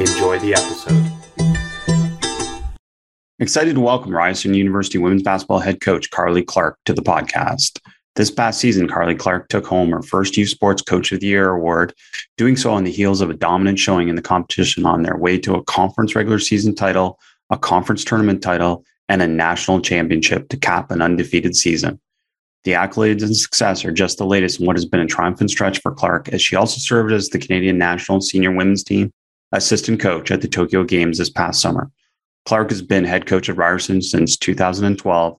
Enjoy the episode. Excited to welcome Ryerson University women's basketball head coach Carly Clarke to the podcast. This past season, Carly Clarke took home her first U Sports Coach of the Year award, doing so on the heels of a dominant showing in the competition on their way to a conference regular season title, a conference tournament title, and a national championship to cap an undefeated season. The accolades and success are just the latest in what has been a triumphant stretch for Clarke, as she also served as the Canadian national senior women's team assistant coach at the Tokyo Games this past summer. Clarke has been head coach at Ryerson since 2012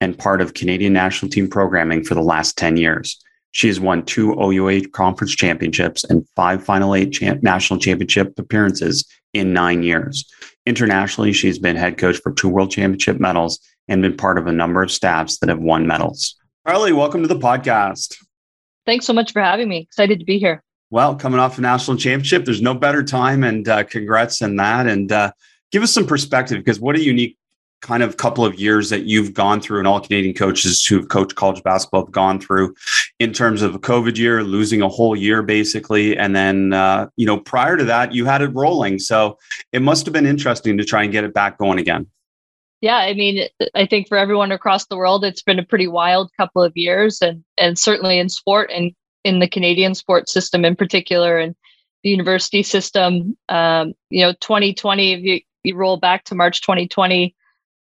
and part of Canadian national team programming for the last 10 years. She has won two OUA conference championships and five Final Eight national championship appearances in nine years. Internationally, she's been head coach for two world championship medals and been part of a number of staffs that have won medals. Carly, welcome to the podcast. Thanks so much for having me. Excited to be here. Well, coming off a national championship, there's no better time, and uh, congrats on that. And uh, give us some perspective because what a unique kind of couple of years that you've gone through, and all Canadian coaches who've coached college basketball have gone through in terms of a COVID year, losing a whole year basically, and then uh, you know prior to that you had it rolling, so it must have been interesting to try and get it back going again. Yeah, I mean, I think for everyone across the world, it's been a pretty wild couple of years, and and certainly in sport and in the Canadian sports system in particular and the university system. Um, you know, 2020, if you, you roll back to March 2020,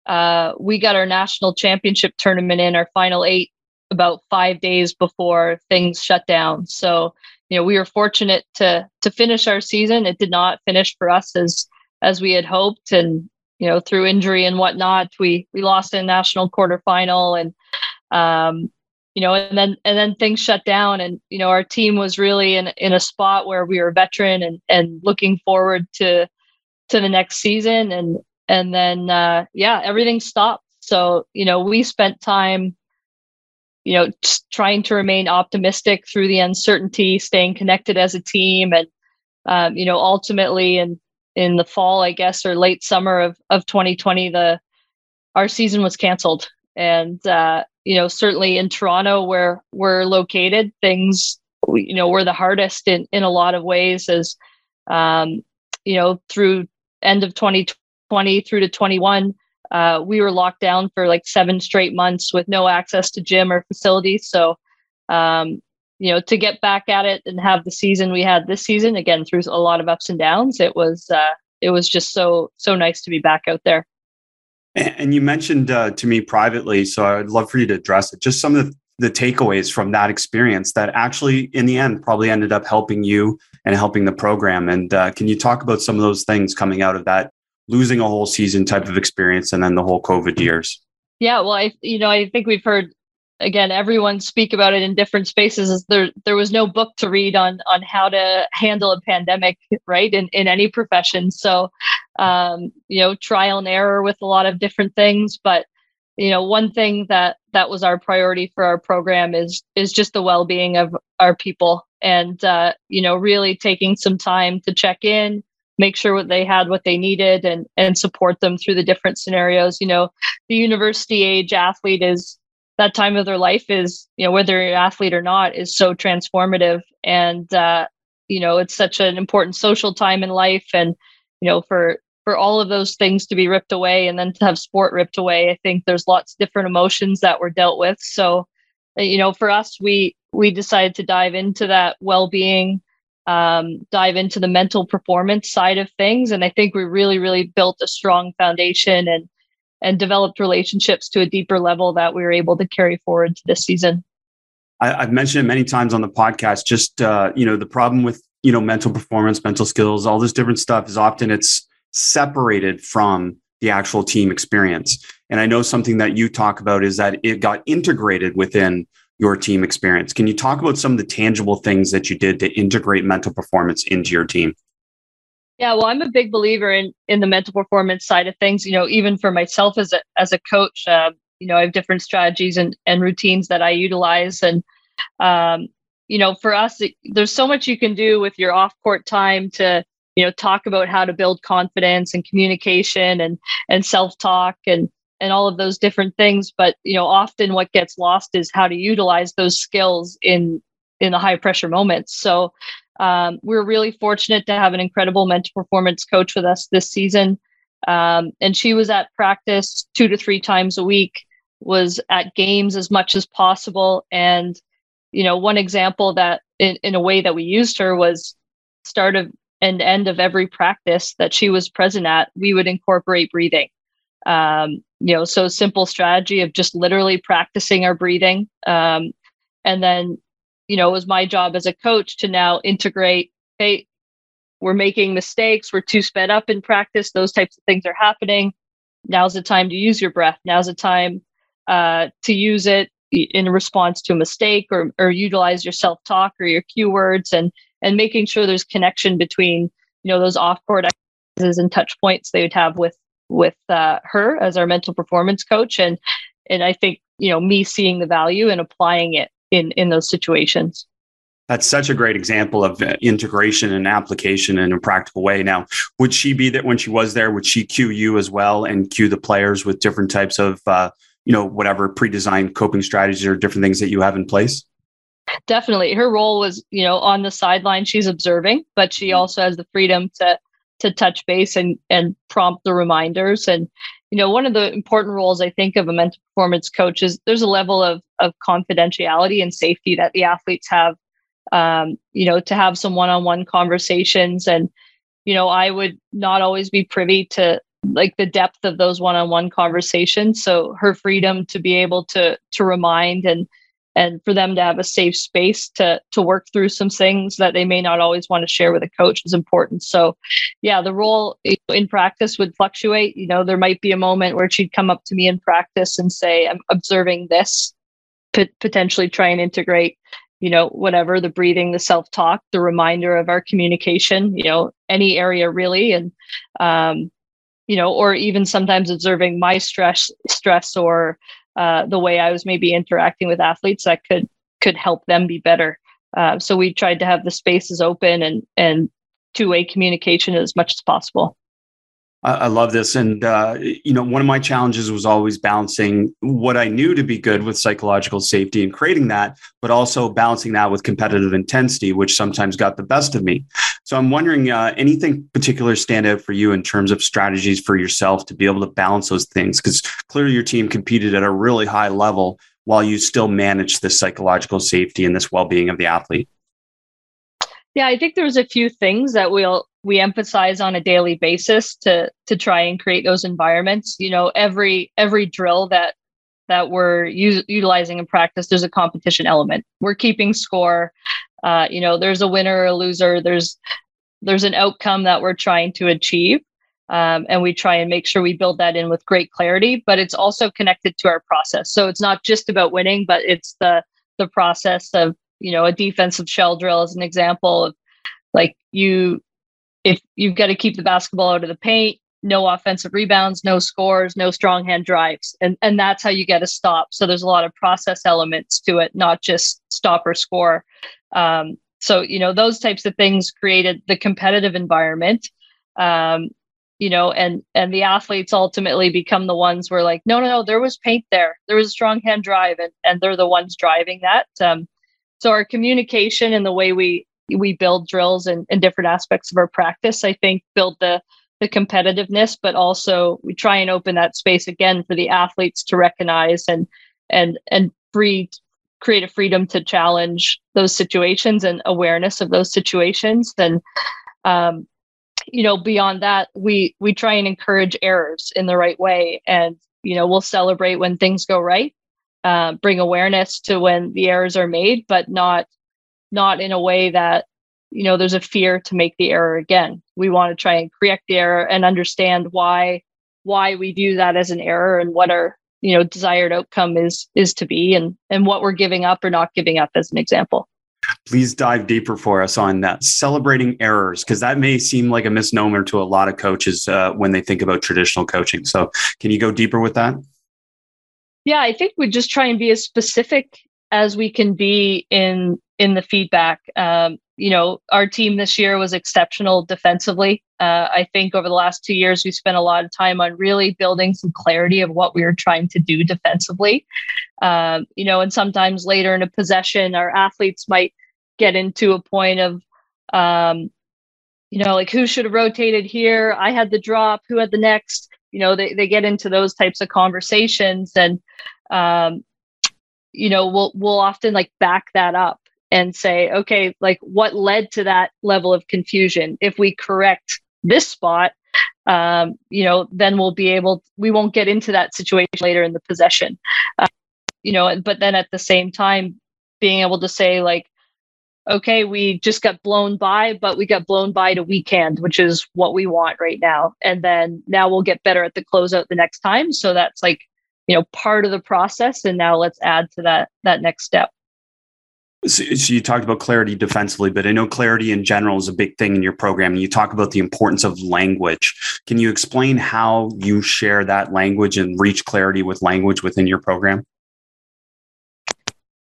uh, we got our national championship tournament in our final eight about five days before things shut down. So, you know, we were fortunate to to finish our season. It did not finish for us as as we had hoped, and you know, through injury and whatnot, we we lost a national quarterfinal, and um, you know, and then and then things shut down, and you know, our team was really in in a spot where we were veteran and and looking forward to to the next season, and and then uh, yeah, everything stopped. So you know, we spent time, you know, trying to remain optimistic through the uncertainty, staying connected as a team, and um, you know, ultimately, in in the fall, I guess, or late summer of of 2020, the our season was canceled, and uh, you know, certainly in Toronto where we're located, things, you know, were the hardest in, in a lot of ways as, um, you know, through end of 2020 through to 21, uh, we were locked down for like seven straight months with no access to gym or facilities. So, um, you know, to get back at it and have the season we had this season again through a lot of ups and downs, it was uh, it was just so so nice to be back out there. And you mentioned uh, to me privately, so I'd love for you to address it. Just some of the, takeaways from that experience that actually, in the end, probably ended up helping you and helping the program. And uh, can you talk about some of those things coming out of that losing a whole season type of experience, and then the whole COVID years? Yeah, well, I you know I think we've heard again everyone speak about it in different spaces there there was no book to read on on how to handle a pandemic right in in any profession so um you know trial and error with a lot of different things. But you know one thing that that was our priority for our program is is just the well-being of our people. And uh you know really taking some time to check in make sure what they had what they needed and and support them through the different scenarios. You know the university age athlete is that time of their life is you know whether you're an athlete or not is so transformative. And uh, you know it's such an important social time in life and you know for for all of those things to be ripped away and then to have sport ripped away i think there's lots of different emotions that were dealt with so uh, you know for us we we decided to dive into that well-being um, dive into the mental performance side of things and i think we really really built a strong foundation and and developed relationships to a deeper level that we were able to carry forward to this season. I, have mentioned it many times on the podcast. Just uh, you know, the problem with you know mental performance, mental skills, all this different stuff is often it's separated from the actual team experience. And I know something that you talk about is that it got integrated within your team experience. Can you talk about some of the tangible things that you did to integrate mental performance into your team? Yeah, well, I'm a big believer in in the mental performance side of things. You know, even for myself as a as a coach, uh, you know, I have different strategies and and routines that I utilize, and um, you know, for us, it, there's so much you can do with your off court time to you know talk about how to build confidence and communication and and self talk and and all of those different things. But you know, often what gets lost is how to utilize those skills in in the high pressure moments. So um, we're really fortunate to have an incredible mental performance coach with us this season. Um, and she was at practice two to three times a week, was at games as much as possible. And, you know, one example that in, in a way that we used her was start of and end of every practice that she was present at, we would incorporate breathing. Um, you know, so simple strategy of just literally practicing our breathing. Um, and then you know, it was my job as a coach to now integrate, hey, we're making mistakes, we're too sped up in practice, those types of things are happening. Now's the time to use your breath. Now's the time uh, to use it in response to a mistake or, or utilize your self-talk or your cue words and and making sure there's connection between you know those off-court exercises and touch points they would have with with uh, her as our mental performance coach and and i think you know me seeing the value and applying it in in those situations that's such a great example of uh, integration and application in a practical way. Now, would she be that when she was there? Would she cue you as well and cue the players with different types of, uh, you know, whatever pre-designed coping strategies or different things that you have in place? Definitely, her role was, you know, on the sideline. She's observing, but she mm-hmm. also has the freedom to to touch base and and prompt the reminders and you know one of the important roles i think of a mental performance coach is there's a level of of confidentiality and safety that the athletes have um, you know to have some one-on-one conversations and you know i would not always be privy to like the depth of those one-on-one conversations so her freedom to be able to to remind and and for them to have a safe space to to work through some things that they may not always want to share with a coach is important. So yeah the role in practice would fluctuate. You know there might be a moment where she'd come up to me in practice and say i'm observing this. Potentially try and integrate you know whatever the breathing the self talk the reminder of our communication you know any area really. And um you know or even sometimes observing my stress stress or uh, the way I was maybe interacting with athletes that could could help them be better. Uh, so we tried to have the spaces open and and two way communication as much as possible. I love this. And, uh, you know, one of my challenges was always balancing what I knew to be good with psychological safety and creating that, but also balancing that with competitive intensity, which sometimes got the best of me. So I'm wondering, uh, anything particular stand out for you in terms of strategies for yourself to be able to balance those things? Because clearly your team competed at a really high level while you still manage this psychological safety and this well being of the athlete. Yeah, I think there's a few things that we'll we emphasize on a daily basis to to try and create those environments. You know every every drill that that we're u- utilizing in practice there's a competition element. We're keeping score. Uh, you know there's a winner or a loser. There's there's an outcome that we're trying to achieve um, and we try and make sure we build that in with great clarity but it's also connected to our process. So it's not just about winning but it's the the process of you know a defensive shell drill as an example of like you if you've got to keep the basketball out of the paint, no offensive rebounds, no scores, no strong hand drives. And and that's how you get a stop. So there's a lot of process elements to it, not just stop or score. Um, so you know those types of things created the competitive environment. Um, you know, and and the athletes ultimately become the ones where like, no, no, no, there was paint there, there was a strong hand drive, and and they're the ones driving that. Um, so our communication and the way we we build drills and, different aspects of our practice. I think build the the competitiveness but also we try and open that space again for the athletes to recognize and and and free create a freedom to challenge those situations and awareness of those situations. And um, you know beyond that we we try and encourage errors in the right way. And you know we'll celebrate when things go right uh, bring awareness to when the errors are made but not not in a way that you know there's a fear to make the error again. We want to try and correct the error and understand why why we do that as an error and what our you know desired outcome is is to be and and what we're giving up or not giving up as an example. Please dive deeper for us on that celebrating errors because that may seem like a misnomer to a lot of coaches uh, when they think about traditional coaching. So can you go deeper with that? Yeah i think we just try and be as specific as we can be in in the feedback. Um, you know our team this year was exceptional defensively. Uh, i think over the last two years we spent a lot of time on really building some clarity of what we were trying to do defensively. Um, you know and sometimes later in a possession our athletes might get into a point of um, you know like who should have rotated here? I had the drop. Who had the next? You know they, they get into those types of conversations and um, you know we'll we'll often like back that up and say okay like what led to that level of confusion if we correct this spot um, you know then we'll be able we won't get into that situation later in the possession uh, you know but then at the same time being able to say like okay, we just got blown by, but we got blown by to weak hand, which is what we want right now. And then now we'll get better at the closeout the next time. So that's like, you know, part of the process. And now let's add to that that next step. So, so, you talked about clarity defensively, but I know clarity in general is a big thing in your program. And you talk about the importance of language. Can you explain how you share that language and reach clarity with language within your program?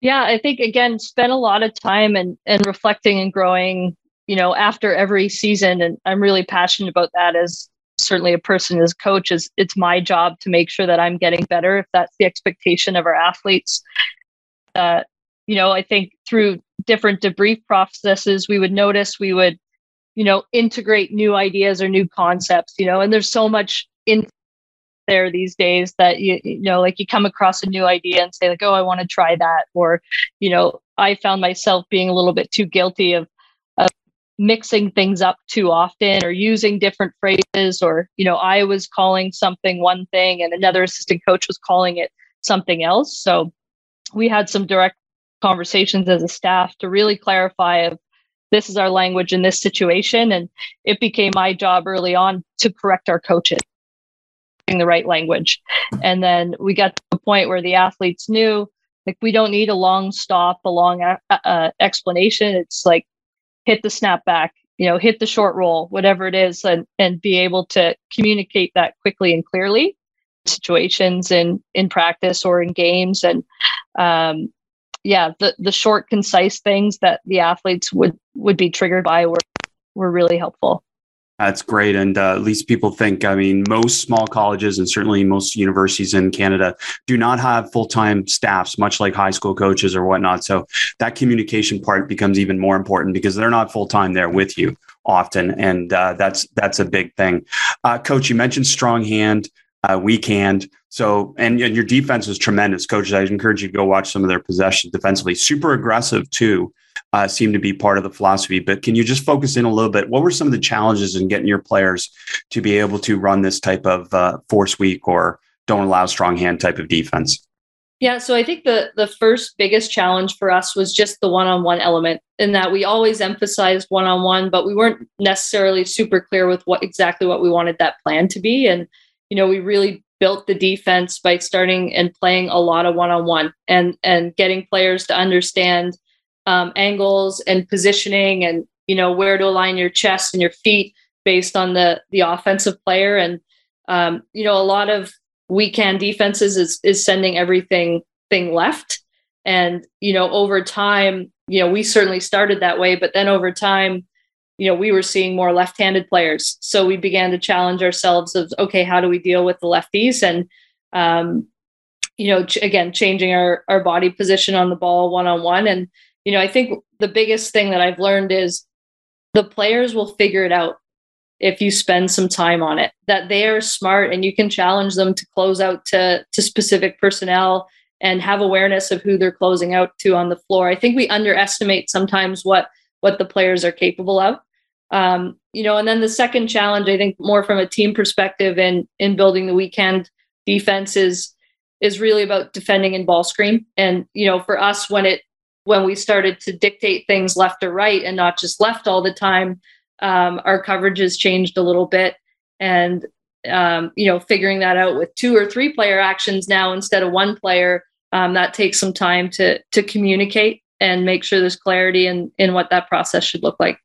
yeah i think again spend a lot of time and and reflecting and growing you know after every season and i'm really passionate about that as certainly a person as coach is it's my job to make sure that i'm getting better if that's the expectation of our athletes uh, you know i think through different debrief processes we would notice we would you know integrate new ideas or new concepts you know and there's so much in there these days that you you know like you come across a new idea and say like oh I want to try that or you know I found myself being a little bit too guilty of of mixing things up too often or using different phrases or you know I was calling something one thing and another assistant coach was calling it something else. So we had some direct conversations as a staff to really clarify of this is our language in this situation and it became my job early on to correct our coaches the right language. And then we got to a point where the athletes knew like we don't need a long stop, a long uh, uh, explanation. It's like hit the snap back, you know, hit the short roll, whatever it is, and and be able to communicate that quickly and clearly situations in in practice or in games and um yeah the the short concise things that the athletes would would be triggered by were were really helpful that's great. And uh, at least people think, I mean, most small colleges and certainly most universities in Canada do not have full time staffs, much like high school coaches or whatnot. So that communication part becomes even more important because they're not full time there with you often. And uh, that's that's a big thing. Uh, Coach, you mentioned strong hand, uh, weak hand. So, and, and your defense was tremendous, coaches. I encourage you to go watch some of their possessions defensively. Super aggressive, too uh, seem to be part of the philosophy. But can you just focus in a little bit? What were some of the challenges in getting your players to be able to run this type of uh, force weak or don't allow strong hand type of defense? Yeah, so I think the the first biggest challenge for us was just the one-on-one element in that we always emphasized one-on-one, but we weren't necessarily super clear with what exactly what we wanted that plan to be. And you know, we really built the defense by starting and playing a lot of one-on-one and and getting players to understand um, angles and positioning and you know where to align your chest and your feet based on the the offensive player. And um, you know a lot of weak hand defenses is is sending everything thing left. And you know over time you know we certainly started that way but then over time you know we were seeing more left-handed players. So we began to challenge ourselves of okay how do we deal with the lefties? And um, you know ch- again changing our our body position on the ball one on one and you know, I think the biggest thing that I've learned is the players will figure it out if you spend some time on it that they are smart and you can challenge them to close out to to specific personnel and have awareness of who they're closing out to on the floor. I think we underestimate sometimes what what the players are capable of. Um, you know and then the second challenge i think more from a team perspective in in building the weak hand defense is is really about defending in ball screen. And you know for us when it when we started to dictate things left or right and not just left all the time, um, our coverages changed a little bit. And, um, you know, figuring that out with two or three player actions now instead of one player, um, that takes some time to, to communicate and make sure there's clarity in in what that process should look like.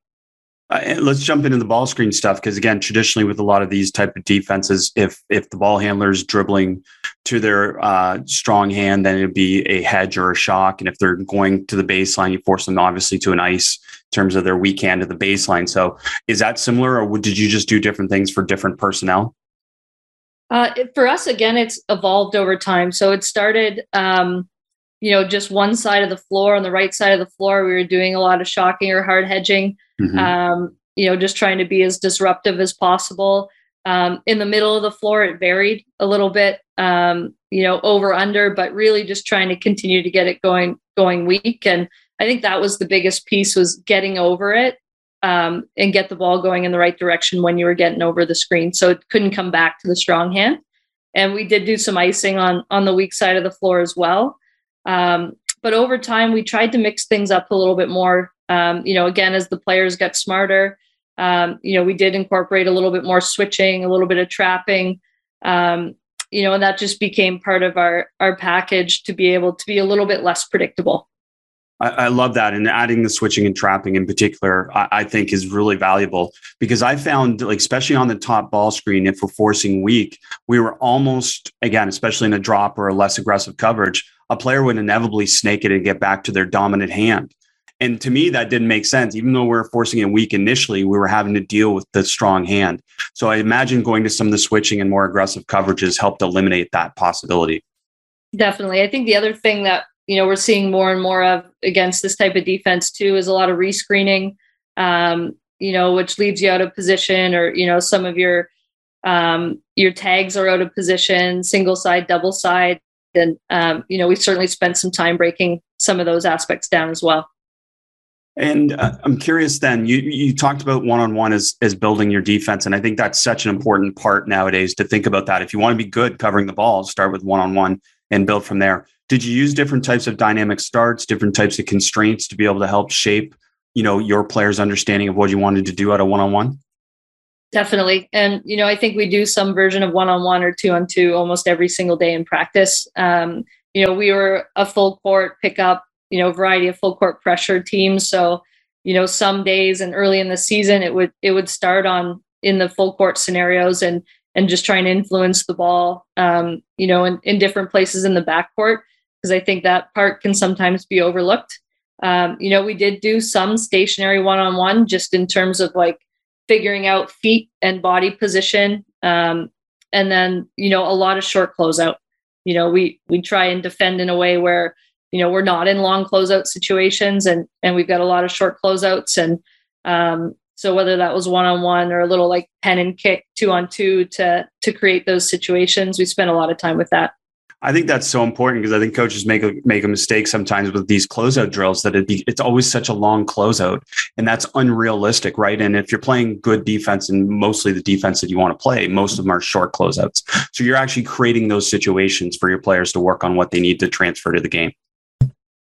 Uh, let's jump into the ball screen stuff because again, traditionally with a lot of these type of defenses, if if the ball handler is dribbling to their uh, strong hand, then it'd be a hedge or a shock, and if they're going to the baseline, you force them obviously to an ice in terms of their weak hand to the baseline. So, is that similar, or did you just do different things for different personnel? Uh, for us, again, it's evolved over time. So it started, um, you know, just one side of the floor on the right side of the floor. We were doing a lot of shocking or hard hedging mm-hmm. um, you know, just trying to be as disruptive as possible. Um, in the middle of the floor, it varied a little bit, um, you know, over under, but really just trying to continue to get it going going weak. And I think that was the biggest piece was getting over it um, and get the ball going in the right direction when you were getting over the screen, so it couldn't come back to the strong hand. And we did do some icing on on the weak side of the floor as well. Um, but over time, we tried to mix things up a little bit more um, you know, again, as the players got smarter, um, you know, we did incorporate a little bit more switching, a little bit of trapping, um, you know, and that just became part of our our package to be able to be a little bit less predictable. I, love that, and adding the switching and trapping in particular, I, I, think is really valuable because I found, like, especially on the top ball screen, if we're forcing weak, we were almost again, especially in a drop or a less aggressive coverage, a player would inevitably snake it and get back to their dominant hand. And to me, that didn't make sense. Even though we are forcing it weak initially, we were having to deal with the strong hand. So I imagine going to some of the switching and more aggressive coverages helped eliminate that possibility. Definitely. I think the other thing that you know we're seeing more and more of against this type of defense too is a lot of rescreening. Um, you know, which leaves you out of position, or you know, some of your um, your tags are out of position, single side, double side, and um, you know, we certainly spent some time breaking some of those aspects down as well. And uh, I'm curious then, you, you talked about one on one as, as building your defense. And I think that's such an important part nowadays to think about that. If you want to be good covering the ball, start with one on one and build from there. Did you use different types of dynamic starts, different types of constraints to be able to help shape, you know, your players' understanding of what you wanted to do at a one on one? Definitely. And, you know, I think we do some version of one on one or two on two almost every single day in practice. Um, you know, we were a full court pickup you know variety of full court pressure teams so you know some days and early in the season it would it would start on in the full court scenarios and and just trying to influence the ball um, you know in, in different places in the backcourt because i think that part can sometimes be overlooked um, you know we did do some stationary one-on-one just in terms of like figuring out feet and body position um, and then you know a lot of short closeout. You know we we try and defend in a way where you know we're not in long closeout situations and and we've got a lot of short closeouts and um, so whether that was one on one or a little like pen and kick two on two to to create those situations we spent a lot of time with that I think that's so important because I think coaches make a make a mistake sometimes with these closeout drills that it be, it's always such a long closeout and that's unrealistic, right? And if you're playing good defense and mostly the defense that you want to play, most of them are short closeouts. So you're actually creating those situations for your players to work on what they need to transfer to the game.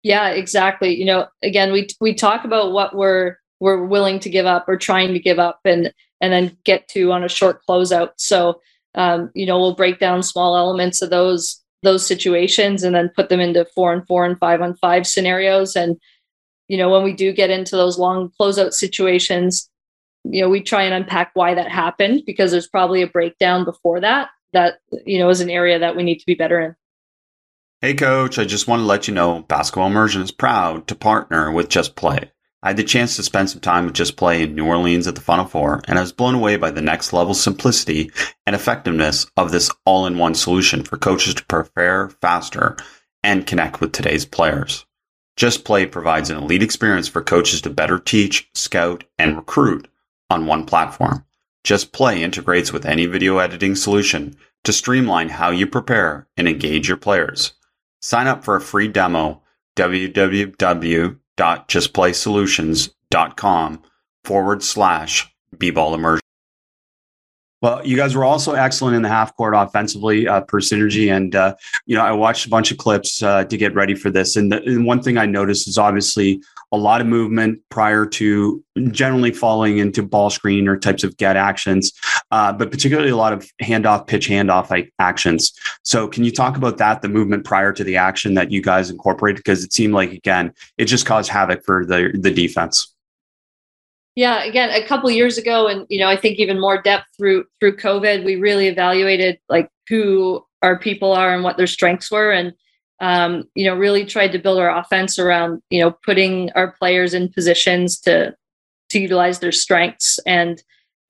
Yeah, exactly. You know, again, we we talk about what we're we're willing to give up or trying to give up and and then get to on a short closeout. So um, you know, we'll break down small elements of those those situations and then put them into four and four and five on five scenarios. And you know, when we do get into those long closeout situations, you know, we try and unpack why that happened because there's probably a breakdown before that that you know is an area that we need to be better in. Hey, coach, I just want to let you know Basketball Immersion is proud to partner with Just Play. I had the chance to spend some time with Just Play in New Orleans at the Final Four, and I was blown away by the next level simplicity and effectiveness of this all in one solution for coaches to prepare faster and connect with today's players. Just Play provides an elite experience for coaches to better teach, scout, and recruit on one platform. Just Play integrates with any video editing solution to streamline how you prepare and engage your players. Sign up for a free demo www.justplaysolutions.com forward slash b-ball immersion. Well, you guys were also excellent in the half court offensively uh, per synergy, and uh, you know I watched a bunch of clips uh, to get ready for this. And, the, and, one thing I noticed is obviously a lot of movement prior to generally falling into ball screen or types of get actions. Uh, but particularly a lot of handoff, pitch handoff actions. So, can you talk about that, the movement prior to the action that you guys incorporated? Because it seemed like again, it just caused havoc for the the defense. Yeah, again, a couple years ago, and you know, I think even more depth through through COVID, we really evaluated like who our people are and what their strengths were, and um, you know, really tried to build our offense around you know putting our players in positions to to utilize their strengths. And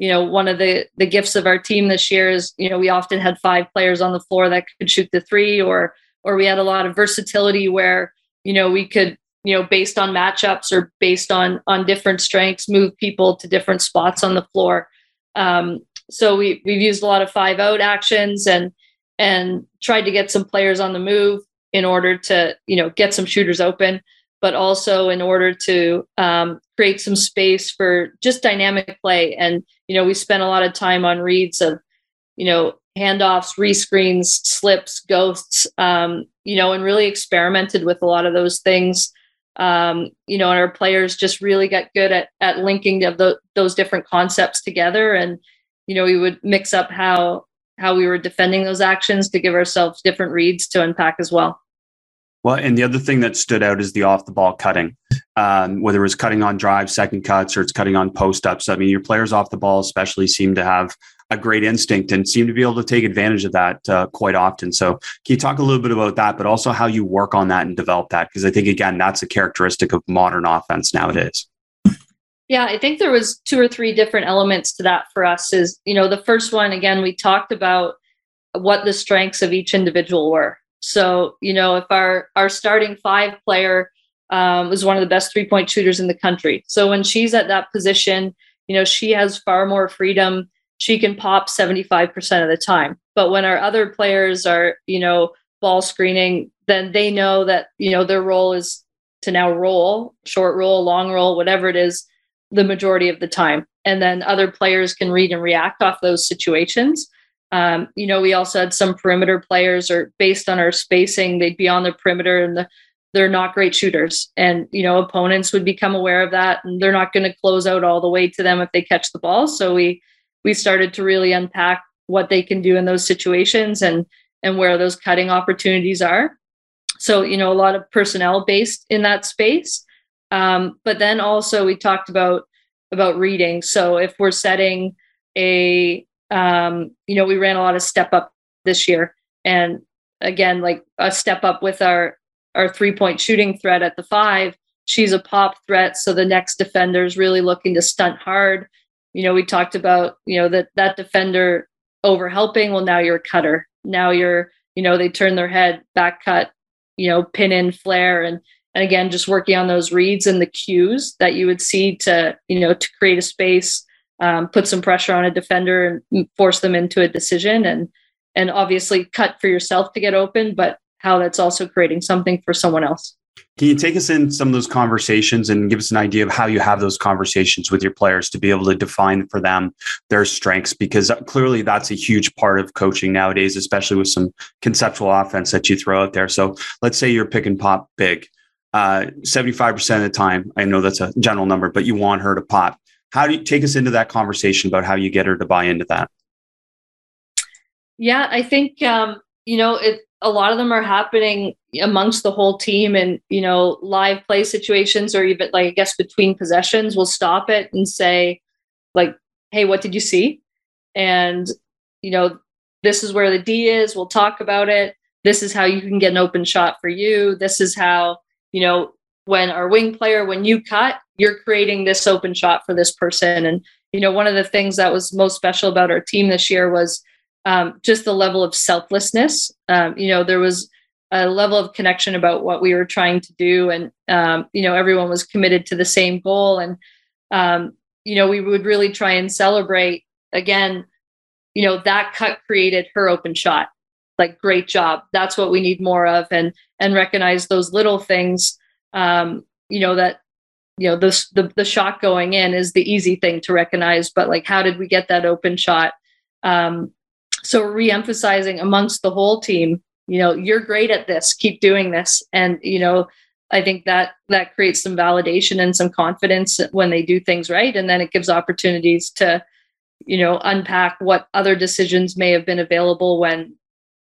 you know, one of the the gifts of our team this year is you know we often had five players on the floor that could shoot the three, or or we had a lot of versatility where you know we could you know based on matchups or based on on different strengths move people to different spots on the floor. Um, so we we've used a lot of five out actions and and tried to get some players on the move in order to you know get some shooters open but also in order to um, create some space for just dynamic play and you know we spent a lot of time on reads of you know handoffs rescreens slips ghosts um, you know and really experimented with a lot of those things um, you know, and our players just really got good at at linking of the, those different concepts together. And you know, we would mix up how how we were defending those actions to give ourselves different reads to unpack as well. Well, and the other thing that stood out is the off the ball cutting, um, whether it was cutting on drive, second cuts, or it's cutting on post ups. I mean, your players off the ball, especially, seem to have a great instinct and seem to be able to take advantage of that uh, quite often. So, can you talk a little bit about that, but also how you work on that and develop that? Because I think again, that's a characteristic of modern offense nowadays. Yeah, I think there was two or three different elements to that for us. Is you know the first one again we talked about what the strengths of each individual were. So you know if our our starting five player um, was one of the best three point shooters in the country, so when she's at that position, you know she has far more freedom she can pop 75% of the time. But when our other players are, you know, ball screening, then they know that, you know, their role is to now roll, short roll, long roll, whatever it is, the majority of the time. And then other players can read and react off those situations. Um, you know, we also had some perimeter players, or based on our spacing, they'd be on the perimeter and the, they're not great shooters. And, you know, opponents would become aware of that and they're not going to close out all the way to them if they catch the ball. So we, we started to really unpack what they can do in those situations and and where those cutting opportunities are so you know a lot of personnel based in that space um, but then also we talked about about reading so if we're setting a um, you know we ran a lot of step up this year. And again like a step up with our our three point shooting threat at the five she's a pop threat. So the next defender is really looking to stunt hard. You know we talked about you know that that defender over helping well now you're a cutter. Now you're you know they turn their head back cut you know pin in flare. And and again just working on those reads and the cues that you would see to you know to create a space um, put some pressure on a defender and force them into a decision and and obviously cut for yourself to get open but how that's also creating something for someone else can you take us in some of those conversations and give us an idea of how you have those conversations with your players to be able to define for them their strengths? Because clearly that's a huge part of coaching nowadays, especially with some conceptual offense that you throw out there. So let's say you're pick and pop big. Uh, 75% of the time, I know that's a general number, but you want her to pop. How do you take us into that conversation about how you get her to buy into that? Yeah, I think um, you know it a lot of them are happening amongst the whole team and you know live play situations or even like i guess between possessions we'll stop it and say like hey what did you see? And you know this is where the d is. We'll talk about it. This is how you can get an open shot for you. This is how you know when our wing player when you cut you're creating this open shot for this person and you know one of the things that was most special about our team this year was um, just the level of selflessness. Um, you know, there was a level of connection about what we were trying to do, and um, you know, everyone was committed to the same goal. And um, you know, we would really try and celebrate again. You know, that cut created her open shot. Like, great job. That's what we need more of, and and recognize those little things. Um, you know that you know the, the the shot going in is the easy thing to recognize but like how did we get that open shot? Um, so re-emphasizing amongst the whole team you know you're great at this keep doing this. And you know i think that that creates some validation and some confidence when they do things right. And then it gives opportunities to you know unpack what other decisions may have been available when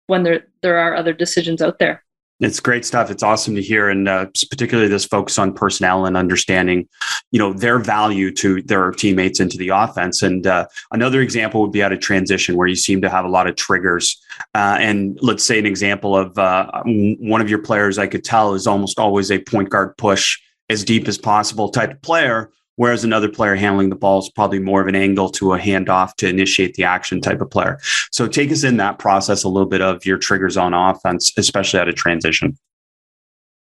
when there there are other decisions out there it's great stuff. It's awesome to hear, and uh, particularly this focus on personnel and understanding, you know, their value to their teammates into the offense. And uh, another example would be out of transition where you seem to have a lot of triggers. Uh, and let's say an example of uh, one of your players, I could tell, is almost always a point guard push as deep as possible type of player whereas another player handling the ball is probably more of an angle to a handoff to initiate the action type of player. So take us in that process a little bit of your triggers on offense, especially at a transition.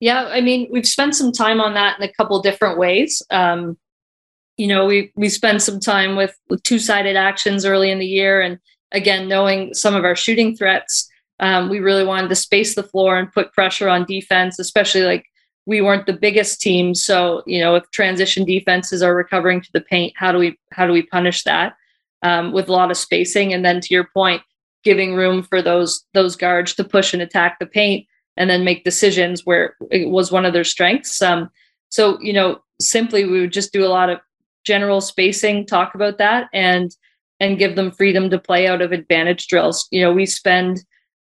Yeah, I mean, we've spent some time on that in a couple different ways. Um, you know, we we spent some time with, with two sided actions early in the year, and again, knowing some of our shooting threats, um, we really wanted to space the floor and put pressure on defense, especially like we weren't the biggest team. So you know if transition defenses are recovering to the paint how do we how do we punish that um, with a lot of spacing? And then to your point giving room for those those guards to push and attack the paint and then make decisions where it was one of their strengths. Um, so you know simply we would just do a lot of general spacing talk about that and and give them freedom to play out of advantage drills. You know we spend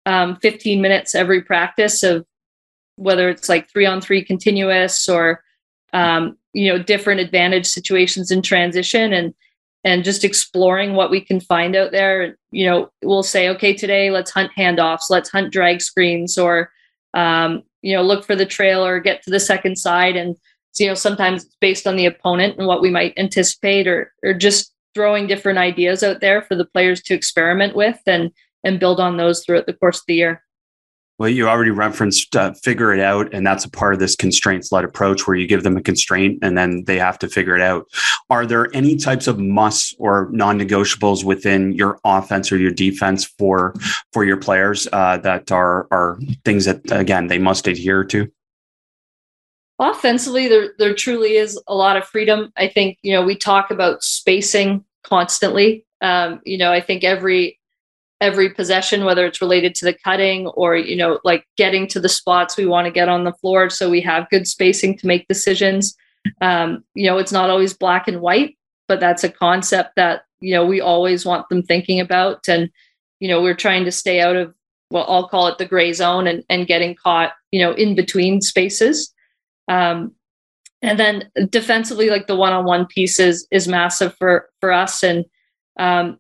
um, 15 minutes every practice of whether it's like three on three continuous or um, you know different advantage situations in transition and and just exploring what we can find out there. You know we'll say okay today let's hunt handoffs let's hunt drag screens or um, you know look for the trail or get to the second side and you know sometimes it's based on the opponent and what we might anticipate or or just throwing different ideas out there for the players to experiment with and and build on those throughout the course of the year well, you already referenced uh, figure it out, and that's a part of this constraints led approach where you give them a constraint and then they have to figure it out. Are there any types of musts or non negotiables within your offense or your defense for for your players uh, that are are things that again they must adhere to? Offensively, there there truly is a lot of freedom. I think you know we talk about spacing constantly. Um, you know, I think every every possession whether it's related to the cutting or you know like getting to the spots we want to get on the floor. So we have good spacing to make decisions. Um, you know it's not always black and white but that's a concept that you know we always want them thinking about. And you know we're trying to stay out of well i'll call it the gray zone and, and getting caught you know in between spaces. Um, and then defensively like the one-on-one pieces is is massive for for us. And um,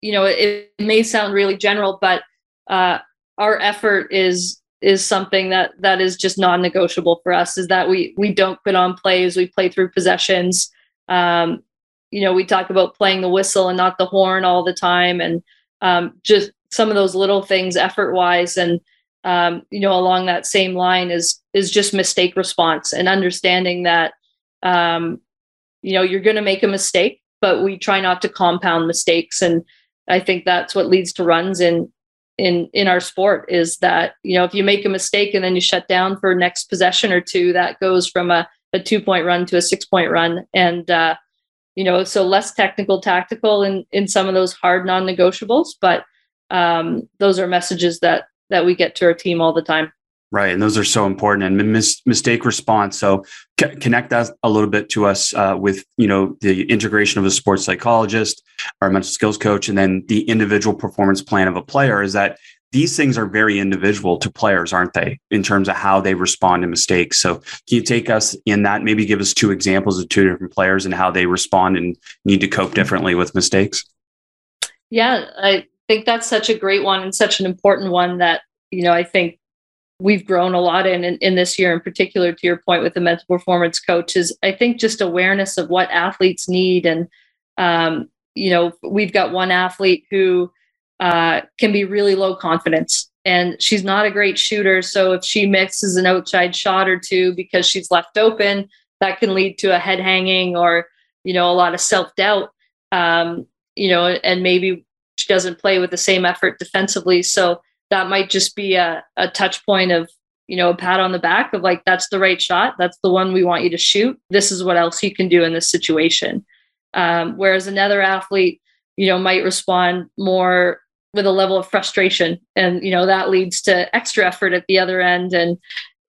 you know, it, it may sound really general, but uh, our effort is is something that that is just non-negotiable for us. Is that we we don't put on plays, we play through possessions. Um, you know, we talk about playing the whistle and not the horn all the time, and um, just some of those little things effort-wise, and um, you know, along that same line is is just mistake response and understanding that um, you know you're going to make a mistake, but we try not to compound mistakes and I think that's what leads to runs in in in our sport is that you know if you make a mistake and then you shut down for next possession or two, that goes from a, a two point run to a six point run, and uh, you know so less technical, tactical in in some of those hard non negotiables, but um, those are messages that that we get to our team all the time. Right, and those are so important. And mis- mistake response. So c- connect that a little bit to us uh, with you know the integration of a sports psychologist, our mental skills coach, and then the individual performance plan of a player. Is that these things are very individual to players, aren't they, in terms of how they respond to mistakes? So can you take us in that? Maybe give us two examples of two different players and how they respond and need to cope differently with mistakes. Yeah, I think that's such a great one and such an important one that you know I think we've grown a lot in, in, in this year in particular to your point with the mental performance coach is i think just awareness of what athletes need. And um, you know we've got one athlete who uh, can be really low confidence and she's not a great shooter. So if she misses an outside shot or two because she's left open that can lead to a head hanging or you know a lot of self-doubt um, you know and maybe she doesn't play with the same effort defensively. So that might just be a, a touch point of you know a pat on the back of like that's the right shot. That's the one we want you to shoot. This is what else you can do in this situation. Um, whereas another athlete you know might respond more with a level of frustration and you know that leads to extra effort at the other end and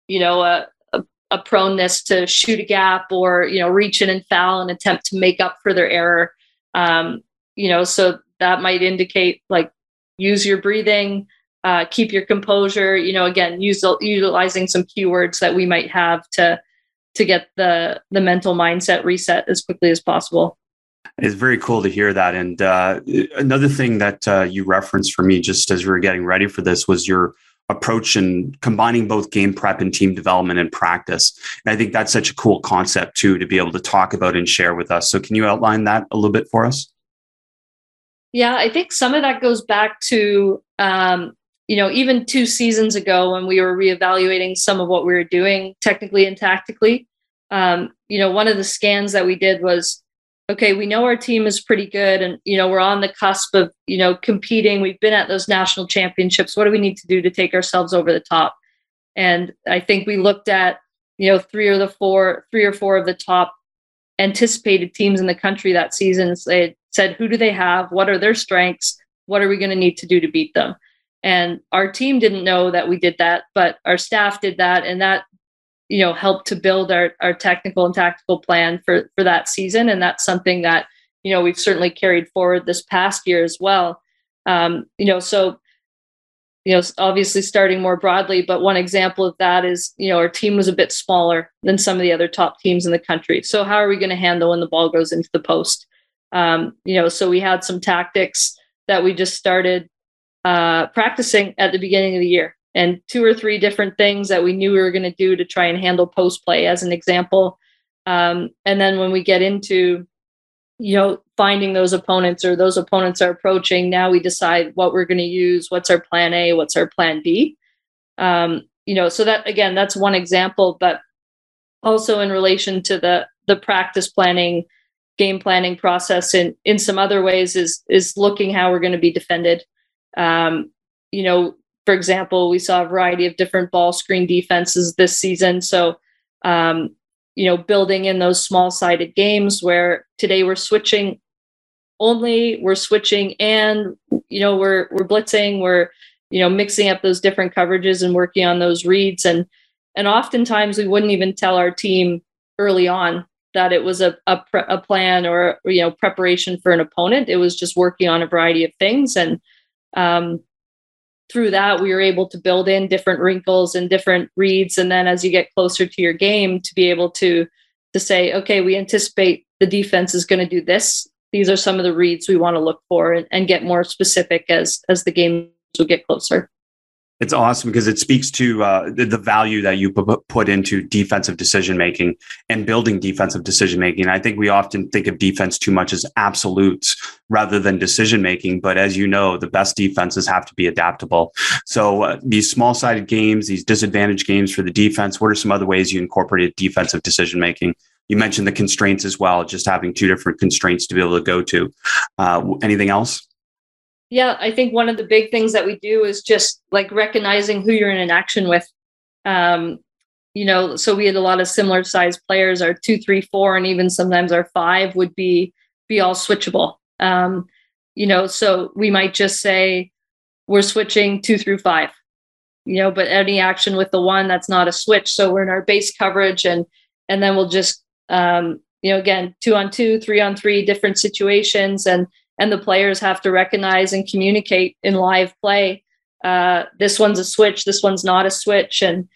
you know a, a, a proneness to shoot a gap or you know reach in and foul and attempt to make up for their error. Um, you know, so that might indicate like use your breathing, uh, keep your composure. You know, again, use utilizing some keywords that we might have to to get the the mental mindset reset as quickly as possible. It's very cool to hear that. And uh, another thing that uh, you referenced for me, just as we were getting ready for this, was your approach and combining both game prep and team development and practice. And I think that's such a cool concept too to be able to talk about and share with us. So can you outline that a little bit for us? Yeah, I think some of that goes back to um, you know even two seasons ago when we were reevaluating some of what we were doing technically and tactically. Um, you know, one of the scans that we did was okay, we know our team is pretty good and you know, we're on the cusp of, you know, competing. We've been at those national championships. What do we need to do to take ourselves over the top? And I think we looked at, you know, three or the four, three or four of the top anticipated teams in the country that season. They said, who do they have? What are their strengths? What are we going to need to do to beat them? And our team didn't know that we did that, but our staff did that. And that you know helped to build our, our technical and tactical plan for for that season. And that's something that you know we've certainly carried forward this past year as well. Um, you know so you know obviously starting more broadly but one example of that is you know our team was a bit smaller than some of the other top teams in the country. So how are we going to handle when the ball goes into the post? Um, you know so we had some tactics that we just started uh, practicing at the beginning of the year. And two or three different things that we knew we were going to do to try and handle post play as an example. Um, and then when we get into you know finding those opponents or those opponents are approaching now we decide what we're going to use what's our plan a what's our plan b. Um, you know so that again that's one example but also in relation to the the practice planning game planning process in in some other ways is is looking how we're going to be defended um, you know for example, we saw a variety of different ball screen defenses this season. So, um, you know, building in those small sided games where today we're switching only, we're switching and, you know, we're, we're blitzing, we're, you know, mixing up those different coverages and working on those reads. And, and oftentimes we wouldn't even tell our team early on that it was a, a, pre- a plan or, you know, preparation for an opponent. It was just working on a variety of things. And, um, through that we were able to build in different wrinkles and different reads. And then as you get closer to your game to be able to to say okay we anticipate the defense is going to do this. These are some of the reads we want to look for and, and get more specific as as the games will get closer it's awesome because it speaks to uh, the, the, value that you put into defensive decision making and building defensive decision making. I think we often think of defense too much as absolutes rather than decision making. But as you know, the best defenses have to be adaptable. So uh, these small sided games, these disadvantaged games for the defense, what are some other ways you incorporated defensive decision making? You mentioned the constraints as well, just having two different constraints to be able to go to. Uh, anything else? Yeah, I think one of the big things that we do is just like recognizing who you're in an action with. Um, you know, so we had a lot of similar size players. Our two, three, four, and even sometimes our five would be be all switchable. Um, you know, so we might just say we're switching two through five. You know, but any action with the one that's not a switch. So we're in our base coverage, and and then we'll just um, you know again two on two, three on three, different situations, and and the players have to recognize and communicate in live play uh, this one's a switch this one's not a switch. And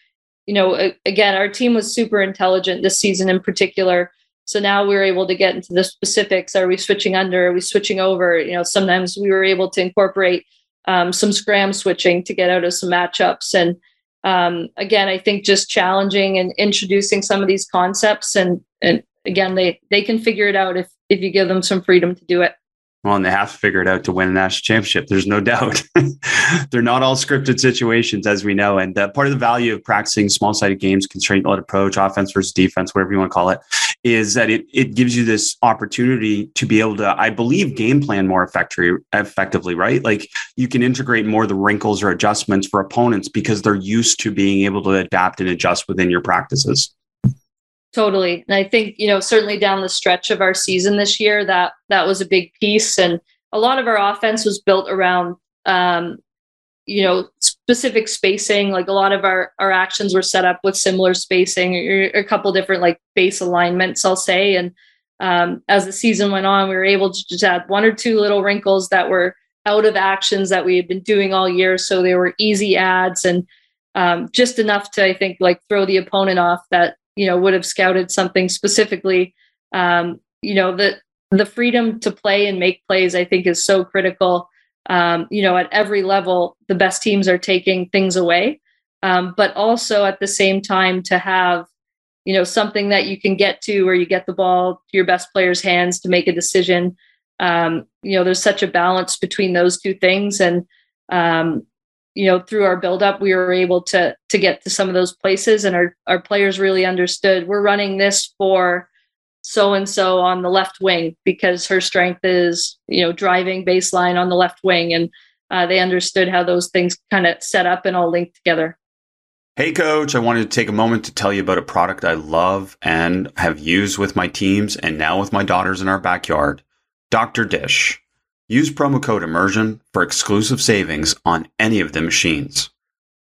you know again our team was super intelligent this season in particular. So now we are able to get into the specifics. Are we switching under? Are we switching over? You know sometimes we were able to incorporate um, some scram switching to get out of some matchups. And um, again i think just challenging and introducing some of these concepts and and again they they can figure it out if if you give them some freedom to do it well, and they have to figure it out to win a national championship. There's no doubt. They're not all scripted situations, as we know. And uh, part of the value of practicing small sided games, constraint led approach, offense versus defense, whatever you want to call it, is that it, it gives you this opportunity to be able to, I believe, game plan more effectively, effectively, right? Like you can integrate more the wrinkles or adjustments for opponents because they're used to being able to adapt and adjust within your practices. Totally. And I think, you know, certainly down the stretch of our season this year, that that was a big piece. And a lot of our offense was built around um, you know, specific spacing. Like a lot of our our actions were set up with similar spacing, or a couple different like base alignments, I'll say. And um, as the season went on, we were able to just add one or two little wrinkles that were out of actions that we had been doing all year. So they were easy ads and um, just enough to, I think, like throw the opponent off that, you know, would have scouted something specifically. Um, you know, the, the freedom to play and make plays, I think, is so critical. Um, you know, at every level, the best teams are taking things away. Um, but also at the same time to have you know something that you can get to where you get the ball to your best player's hands to make a decision um, you know there's such a balance between those two things and um, you know through our build up we were able to to get to some of those places and our our players really understood we're running this for so and so on the left wing because her strength is you know driving baseline on the left wing and uh, they understood how those things kind of set up and all linked together Hey, coach, I wanted to take a moment to tell you about a product I love and have used with my teams and now with my daughters in our backyard Dr. Dish. Use promo code immersion for exclusive savings on any of the machines.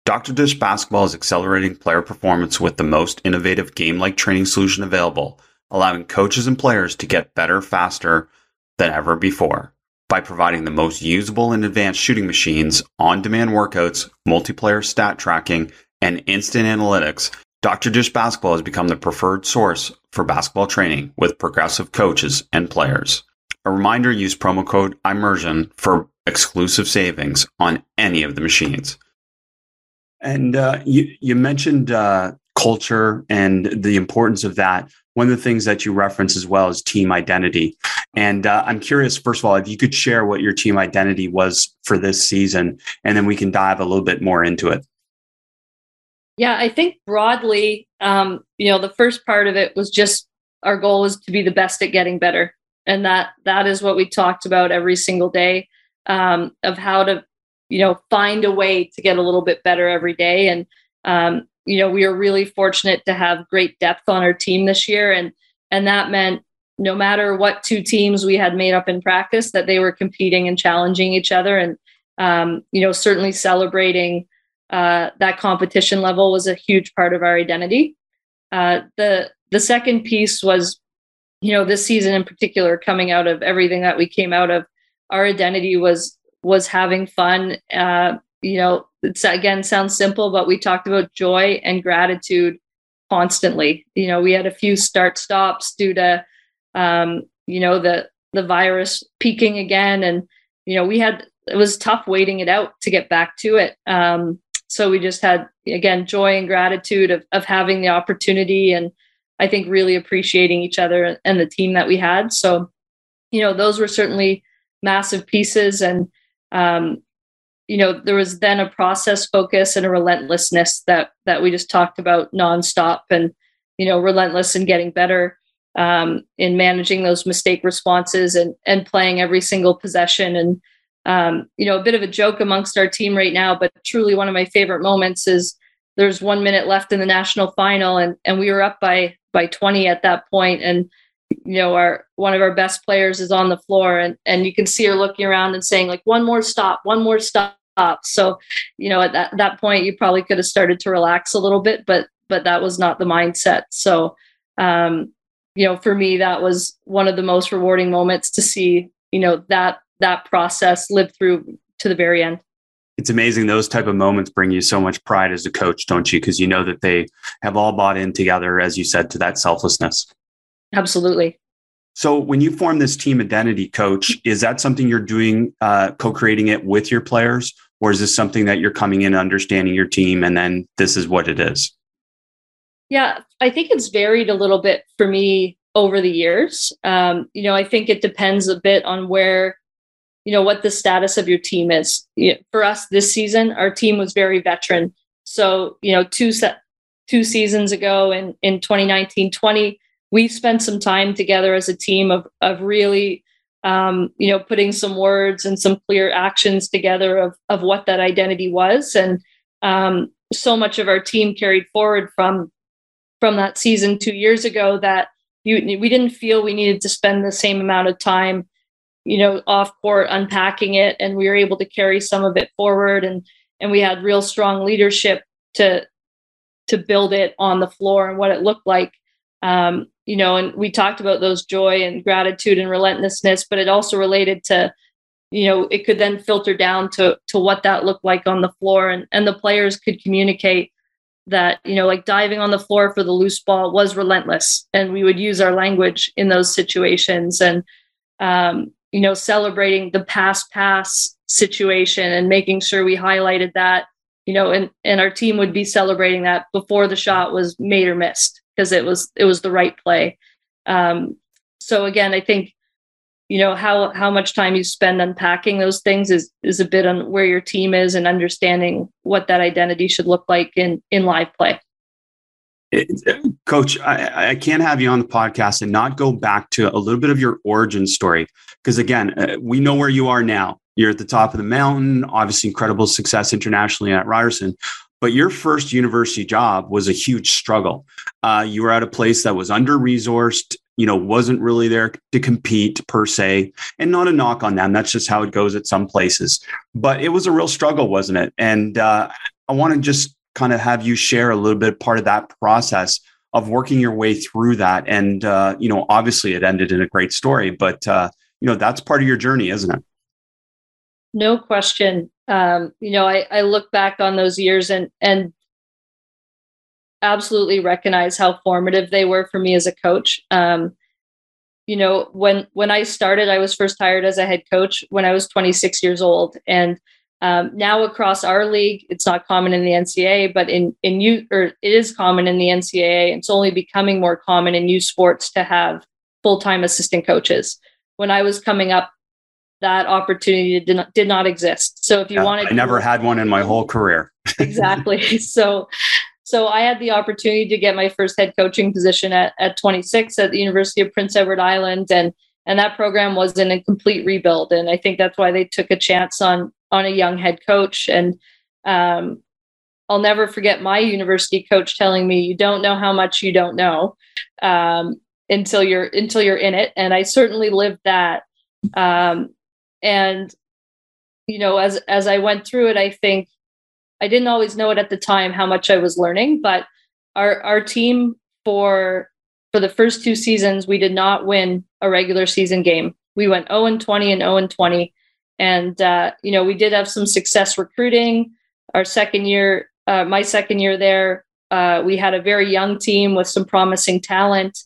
Dr. Dish Basketball is accelerating player performance with the most innovative game like training solution available, allowing coaches and players to get better faster than ever before by providing the most usable and advanced shooting machines, on demand workouts, multiplayer stat tracking, and instant analytics, Dr. Dish Basketball has become the preferred source for basketball training with progressive coaches and players. A reminder use promo code immersion for exclusive savings on any of the machines. And uh, you, you mentioned uh, culture and the importance of that. One of the things that you reference as well is team identity. And uh, I'm curious, first of all, if you could share what your team identity was for this season, and then we can dive a little bit more into it. Yeah, I think broadly, um, you know, the first part of it was just our goal was to be the best at getting better, and that that is what we talked about every single day um, of how to, you know, find a way to get a little bit better every day. And um, you know, we were really fortunate to have great depth on our team this year, and and that meant no matter what two teams we had made up in practice, that they were competing and challenging each other, and um, you know, certainly celebrating uh, that competition level was a huge part of our identity. Uh, the the second piece was, you know, this season in particular, coming out of everything that we came out of, our identity was was having fun. Uh, you know, it's again sounds simple, but we talked about joy and gratitude constantly. You know, we had a few start stops due to, um, you know, the the virus peaking again, and you know, we had it was tough waiting it out to get back to it. Um, so we just had again joy and gratitude of, of having the opportunity and i think really appreciating each other and the team that we had. So you know those were certainly massive pieces. And um, you know there was then a process focus and a relentlessness that that we just talked about nonstop and you know relentless in getting better um, in managing those mistake responses and and playing every single possession. And um, you know, a bit of a joke amongst our team right now, but truly one of my favorite moments is there's one minute left in the national final and and we were up by by 20 at that point and you know our one of our best players is on the floor and and you can see her looking around and saying like one more stop one more stop. So you know at that, that point you probably could have started to relax a little bit but but that was not the mindset. So um you know for me that was one of the most rewarding moments to see you know that that process live through to the very end it's amazing those type of moments bring you so much pride as a coach don't you? Because you know that they have all bought in together as you said to that selflessness. Absolutely. So when you form this team identity coach is that something you're doing uh, co-creating it with your players? Or is this something that you're coming in understanding your team and then this is what it is? Yeah i think it's varied a little bit for me over the years. Um, you know i think it depends a bit on where you know what the status of your team is. For us this season our team was very veteran. So you know two set two seasons ago in in 2019 20 we've spent some time together as a team of of really um, you know putting some words and some clear actions together of of what that identity was. And um, so much of our team carried forward from from that season two years ago that you, we didn't feel we needed to spend the same amount of time you know off court unpacking it and we were able to carry some of it forward and and we had real strong leadership to to build it on the floor and what it looked like. Um, you know, and we talked about those joy and gratitude and relentlessness, but it also related to, you know, it could then filter down to to what that looked like on the floor, and and the players could communicate that you know like diving on the floor for the loose ball was relentless and we would use our language in those situations and um, you know celebrating the pass pass situation and making sure we highlighted that you know and and our team would be celebrating that before the shot was made or missed because it was it was the right play. Um, so again i think you know how how much time you spend unpacking those things is is a bit on where your team is and understanding what that identity should look like in in live play coach I, I can't have you on the podcast and not go back to a little bit of your origin story because again uh, we know where you are now you're at the top of the mountain obviously incredible success internationally at ryerson but your first university job was a huge struggle uh, you were at a place that was under resourced you know, wasn't really there to compete per se, and not a knock on them. That's just how it goes at some places. But it was a real struggle, wasn't it? And uh, I want to just kind of have you share a little bit part of that process of working your way through that. And uh, you know, obviously, it ended in a great story, but uh, you know, that's part of your journey, isn't it? No question. Um, you know, I, I look back on those years and and absolutely recognize how formative they were for me as a coach. Um, you know, when when I started, I was first hired as a head coach when I was 26 years old, and um, now across our league, it's not common in the NCAA, but in in you or it is common in the NCAA. It's only becoming more common in U SPORTS to have full time assistant coaches. When I was coming up, that opportunity did not did not exist. So if you yeah, wanted, I never had one in my whole career. exactly. So so I had the opportunity to get my first head coaching position at, at 26 at the University of Prince Edward Island. And, and that program was in a complete rebuild. And I think that's why they took a chance on, on a young head coach. And um, I'll never forget my university coach telling me, you don't know how much you don't know um, until you're, until you're in it. And I certainly lived that. Um, and, you know, as, as I went through it, I think I didn't always know it at the time how much I was learning, but our our team for for the first two seasons we did not win a regular season game. We went 0 and 20 and 0 and 20, and uh, you know we did have some success recruiting. Our second year, uh, my second year there, uh, we had a very young team with some promising talent,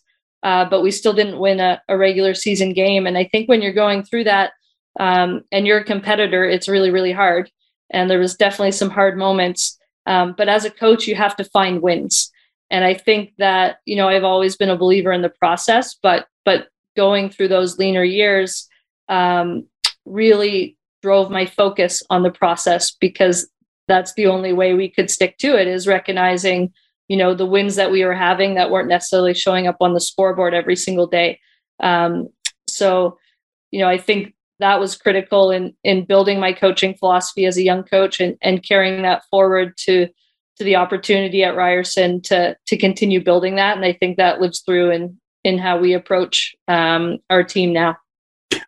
uh, but we still didn't win a, a, regular season game. And I think when you're going through that um, and you're a competitor, it's really really hard and there was definitely some hard moments. Um, but as a coach, you have to find wins, and I think that you know I've always been a believer in the process, but but going through those leaner years um, really drove my focus on the process because that's the only way we could stick to it is recognizing you know the wins that we were having that weren't necessarily showing up on the scoreboard every single day um, so you know i think that was critical in in building my coaching philosophy as a young coach and, and carrying that forward to to the opportunity at Ryerson to to continue building that. And I think that lives through in in how we approach um, our team now.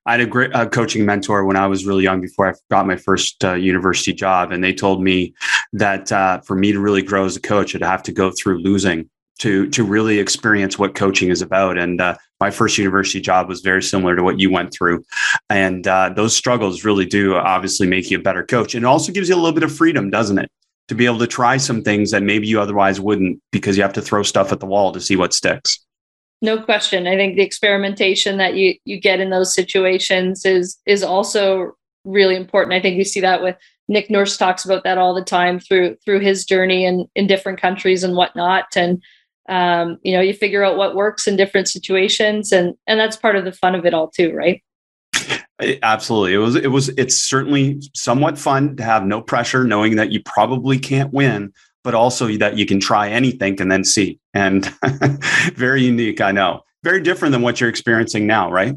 I had a great uh, coaching mentor when I was really young before I got my first uh, university job. And they told me that uh, for me to really grow as a coach, I'd have to go through losing to to really experience what coaching is about. And uh, my first university job was very similar to what you went through, and uh, those struggles really do obviously make you a better coach. And it also gives you a little bit of freedom, doesn't it? To be able to try some things that maybe you otherwise wouldn't because you have to throw stuff at the wall to see what sticks. No question. I think the experimentation that you you get in those situations is is also really important. I think we see that with Nick Nurse talks about that all the time through through his journey in in different countries and whatnot. And um, you know you figure out what works in different situations and and that's part of the fun of it all too right absolutely it was it was it's certainly somewhat fun to have no pressure knowing that you probably can't win but also that you can try anything and then see. And very unique i know. Very different than what you're experiencing now right?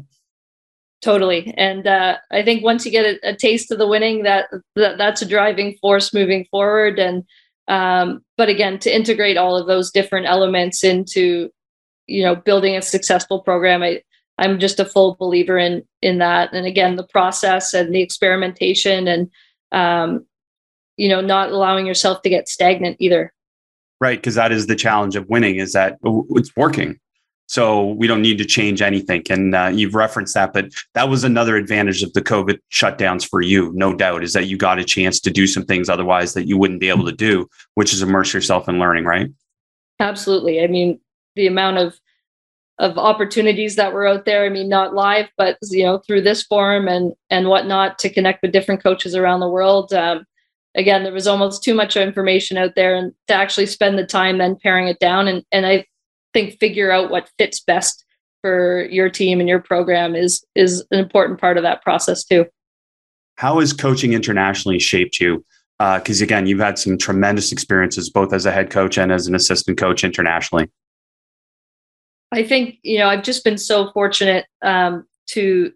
Totally. And uh, i think once you get a, a taste of the winning that, that that's a driving force moving forward. And um, but again, to integrate all of those different elements into, you know, building a successful program, I, I'm just a full believer in in that. And again, the process and the experimentation and um, you know, not allowing yourself to get stagnant either. Right, because that is the challenge of winning is that it's working. So we don't need to change anything. And uh, you've referenced that, but that was another advantage of the COVID shutdowns for you, no doubt, is that you got a chance to do some things otherwise that you wouldn't be able to do, which is immerse yourself in learning, right? Absolutely. I mean, the amount of of opportunities that were out there. I mean, not live, but you know, through this forum and and whatnot to connect with different coaches around the world. Um, again, there was almost too much information out there, and to actually spend the time then paring it down and and I think figure out what fits best for your team and your program is is an important part of that process too. How has coaching internationally shaped you? Because uh, again, you've had some tremendous experiences both as a head coach and as an assistant coach internationally. I think you know I've just been so fortunate um, to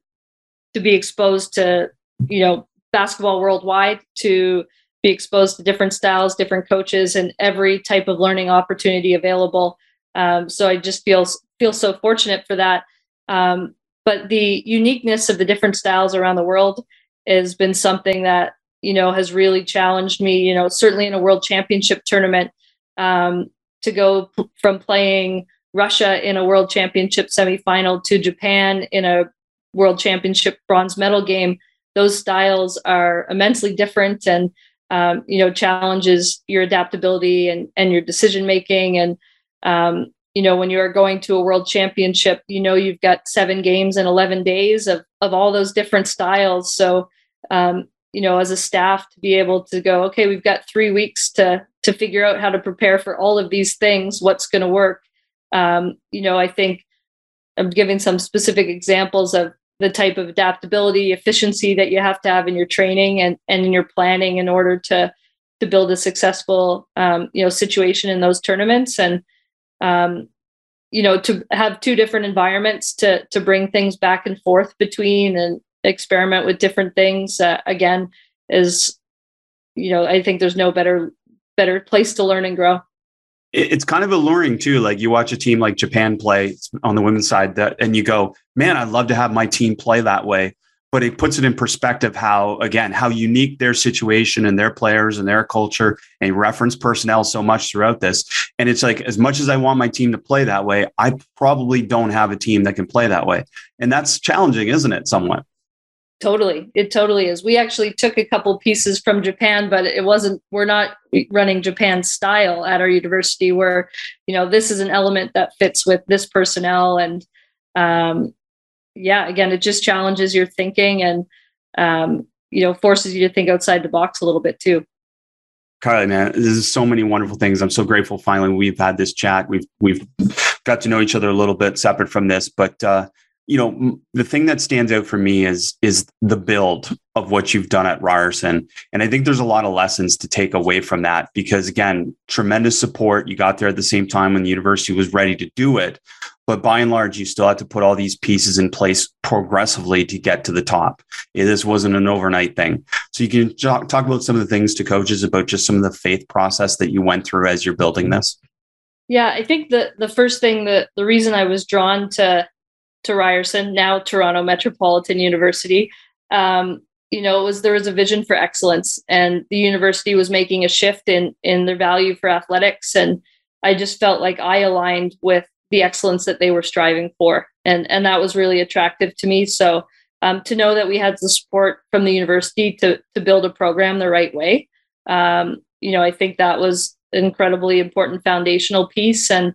to be exposed to you know basketball worldwide, to be exposed to different styles, different coaches, and every type of learning opportunity available. Um, so I just feel feel so fortunate for that. Um, but the uniqueness of the different styles around the world has been something that you know has really challenged me. You know, certainly in a world championship tournament, um, to go p- from playing Russia in a world championship semifinal to Japan in a world championship bronze medal game, those styles are immensely different and um, you know challenges your adaptability and and your decision making. And um, you know when you're going to a world championship you know you've got seven games in 11 days of of all those different styles. So um, you know as a staff to be able to go okay we've got three weeks to to figure out how to prepare for all of these things what's going to work. Um, you know, I think I'm giving some specific examples of the type of adaptability, efficiency that you have to have in your training and, and in your planning in order to to build a successful um, you know situation in those tournaments. And um, you know to have two different environments to to bring things back and forth between and experiment with different things uh, again is you know I think there's no better better place to learn and grow it's kind of alluring too. Like you watch a team like Japan play on the women's side that, and you go, man, I'd love to have my team play that way. But it puts it in perspective how, again, how unique their situation and their players and their culture and reference personnel so much throughout this. And it's like, as much as I want my team to play that way, I probably don't have a team that can play that way. And that's challenging, isn't it? Somewhat. Totally. It totally is. We actually took a couple pieces from Japan, but it wasn't, we're not running Japan style at our university where, you know, this is an element that fits with this personnel. And um, yeah, again, it just challenges your thinking and, um, you know, forces you to think outside the box a little bit too. Carly, man, this is so many wonderful things. I'm so grateful. Finally, we've had this chat. We've we've got to know each other a little bit separate from this, but uh, you know the thing that stands out for me is is the build of what you've done at Ryerson. And I think there's a lot of lessons to take away from that because again tremendous support. You got there at the same time when the university was ready to do it. But by and large you still had to put all these pieces in place progressively to get to the top. This wasn't an overnight thing. So you can talk, about some of the things to coaches about just some of the faith process that you went through as you're building this. Yeah I think the the first thing that the reason I was drawn to to Ryerson, now Toronto Metropolitan University. Um, you know, was there was a vision for excellence, and the university was making a shift in in their value for athletics, and I just felt like I aligned with the excellence that they were striving for, and and that was really attractive to me. So um, to know that we had the support from the university to to build a program the right way, um, you know, I think that was an incredibly important foundational piece, and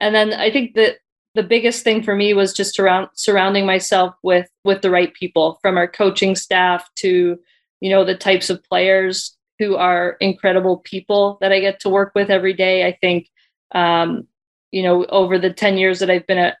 and then I think that the biggest thing for me was just around surrounding myself with with the right people from our coaching staff to you know the types of players who are incredible people that I get to work with every day. I think um, you know over the 10 years that I've been at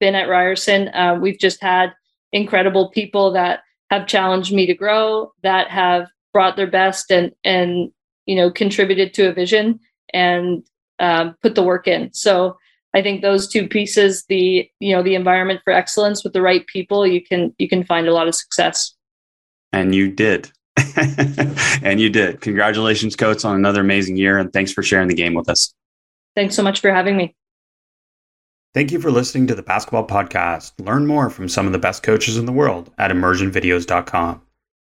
been at Ryerson, uh, we've just had incredible people that have challenged me to grow, that have brought their best and and you know contributed to a vision and um, put the work in. So I think those two pieces, the you know the environment for excellence with the right people, you can you can find a lot of success. And you did. and you did. Congratulations, Coates, on another amazing year, and thanks for sharing the game with us. Thanks so much for having me. Thank you for listening to the Basketball Podcast. Learn more from some of the best coaches in the world at immersionvideos.com.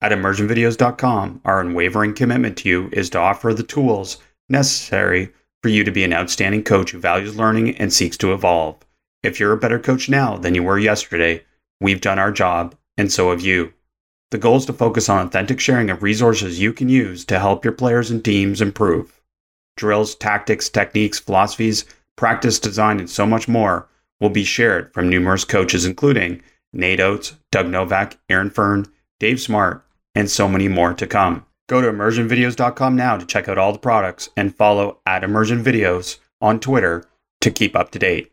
At immersionvideos.com, our unwavering commitment to you is to offer the tools necessary for you to be an outstanding coach who values learning and seeks to evolve. If you're a better coach now than you were yesterday, we've done our job, and so have you. The goal is to focus on authentic sharing of resources you can use to help your players and teams improve. Drills, tactics, techniques, philosophies, practice design, and so much more will be shared from numerous coaches, including Nate Oates, Doug Novak, Aaron Fearne, Dave Smart, and so many more to come. Go to immersionvideos.com now to check out all the products and follow at Immersion Videos on Twitter to keep up to date.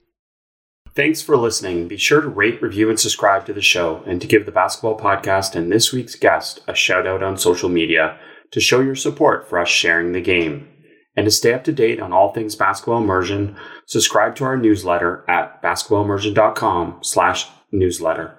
Thanks for listening. Be sure to rate, review, and subscribe to the show, and to give the basketball podcast and this week's guest a shout out on social media to show your support for us sharing the game. And to stay up to date on all things basketball immersion, subscribe to our newsletter at basketballimmersion.com slash newsletter.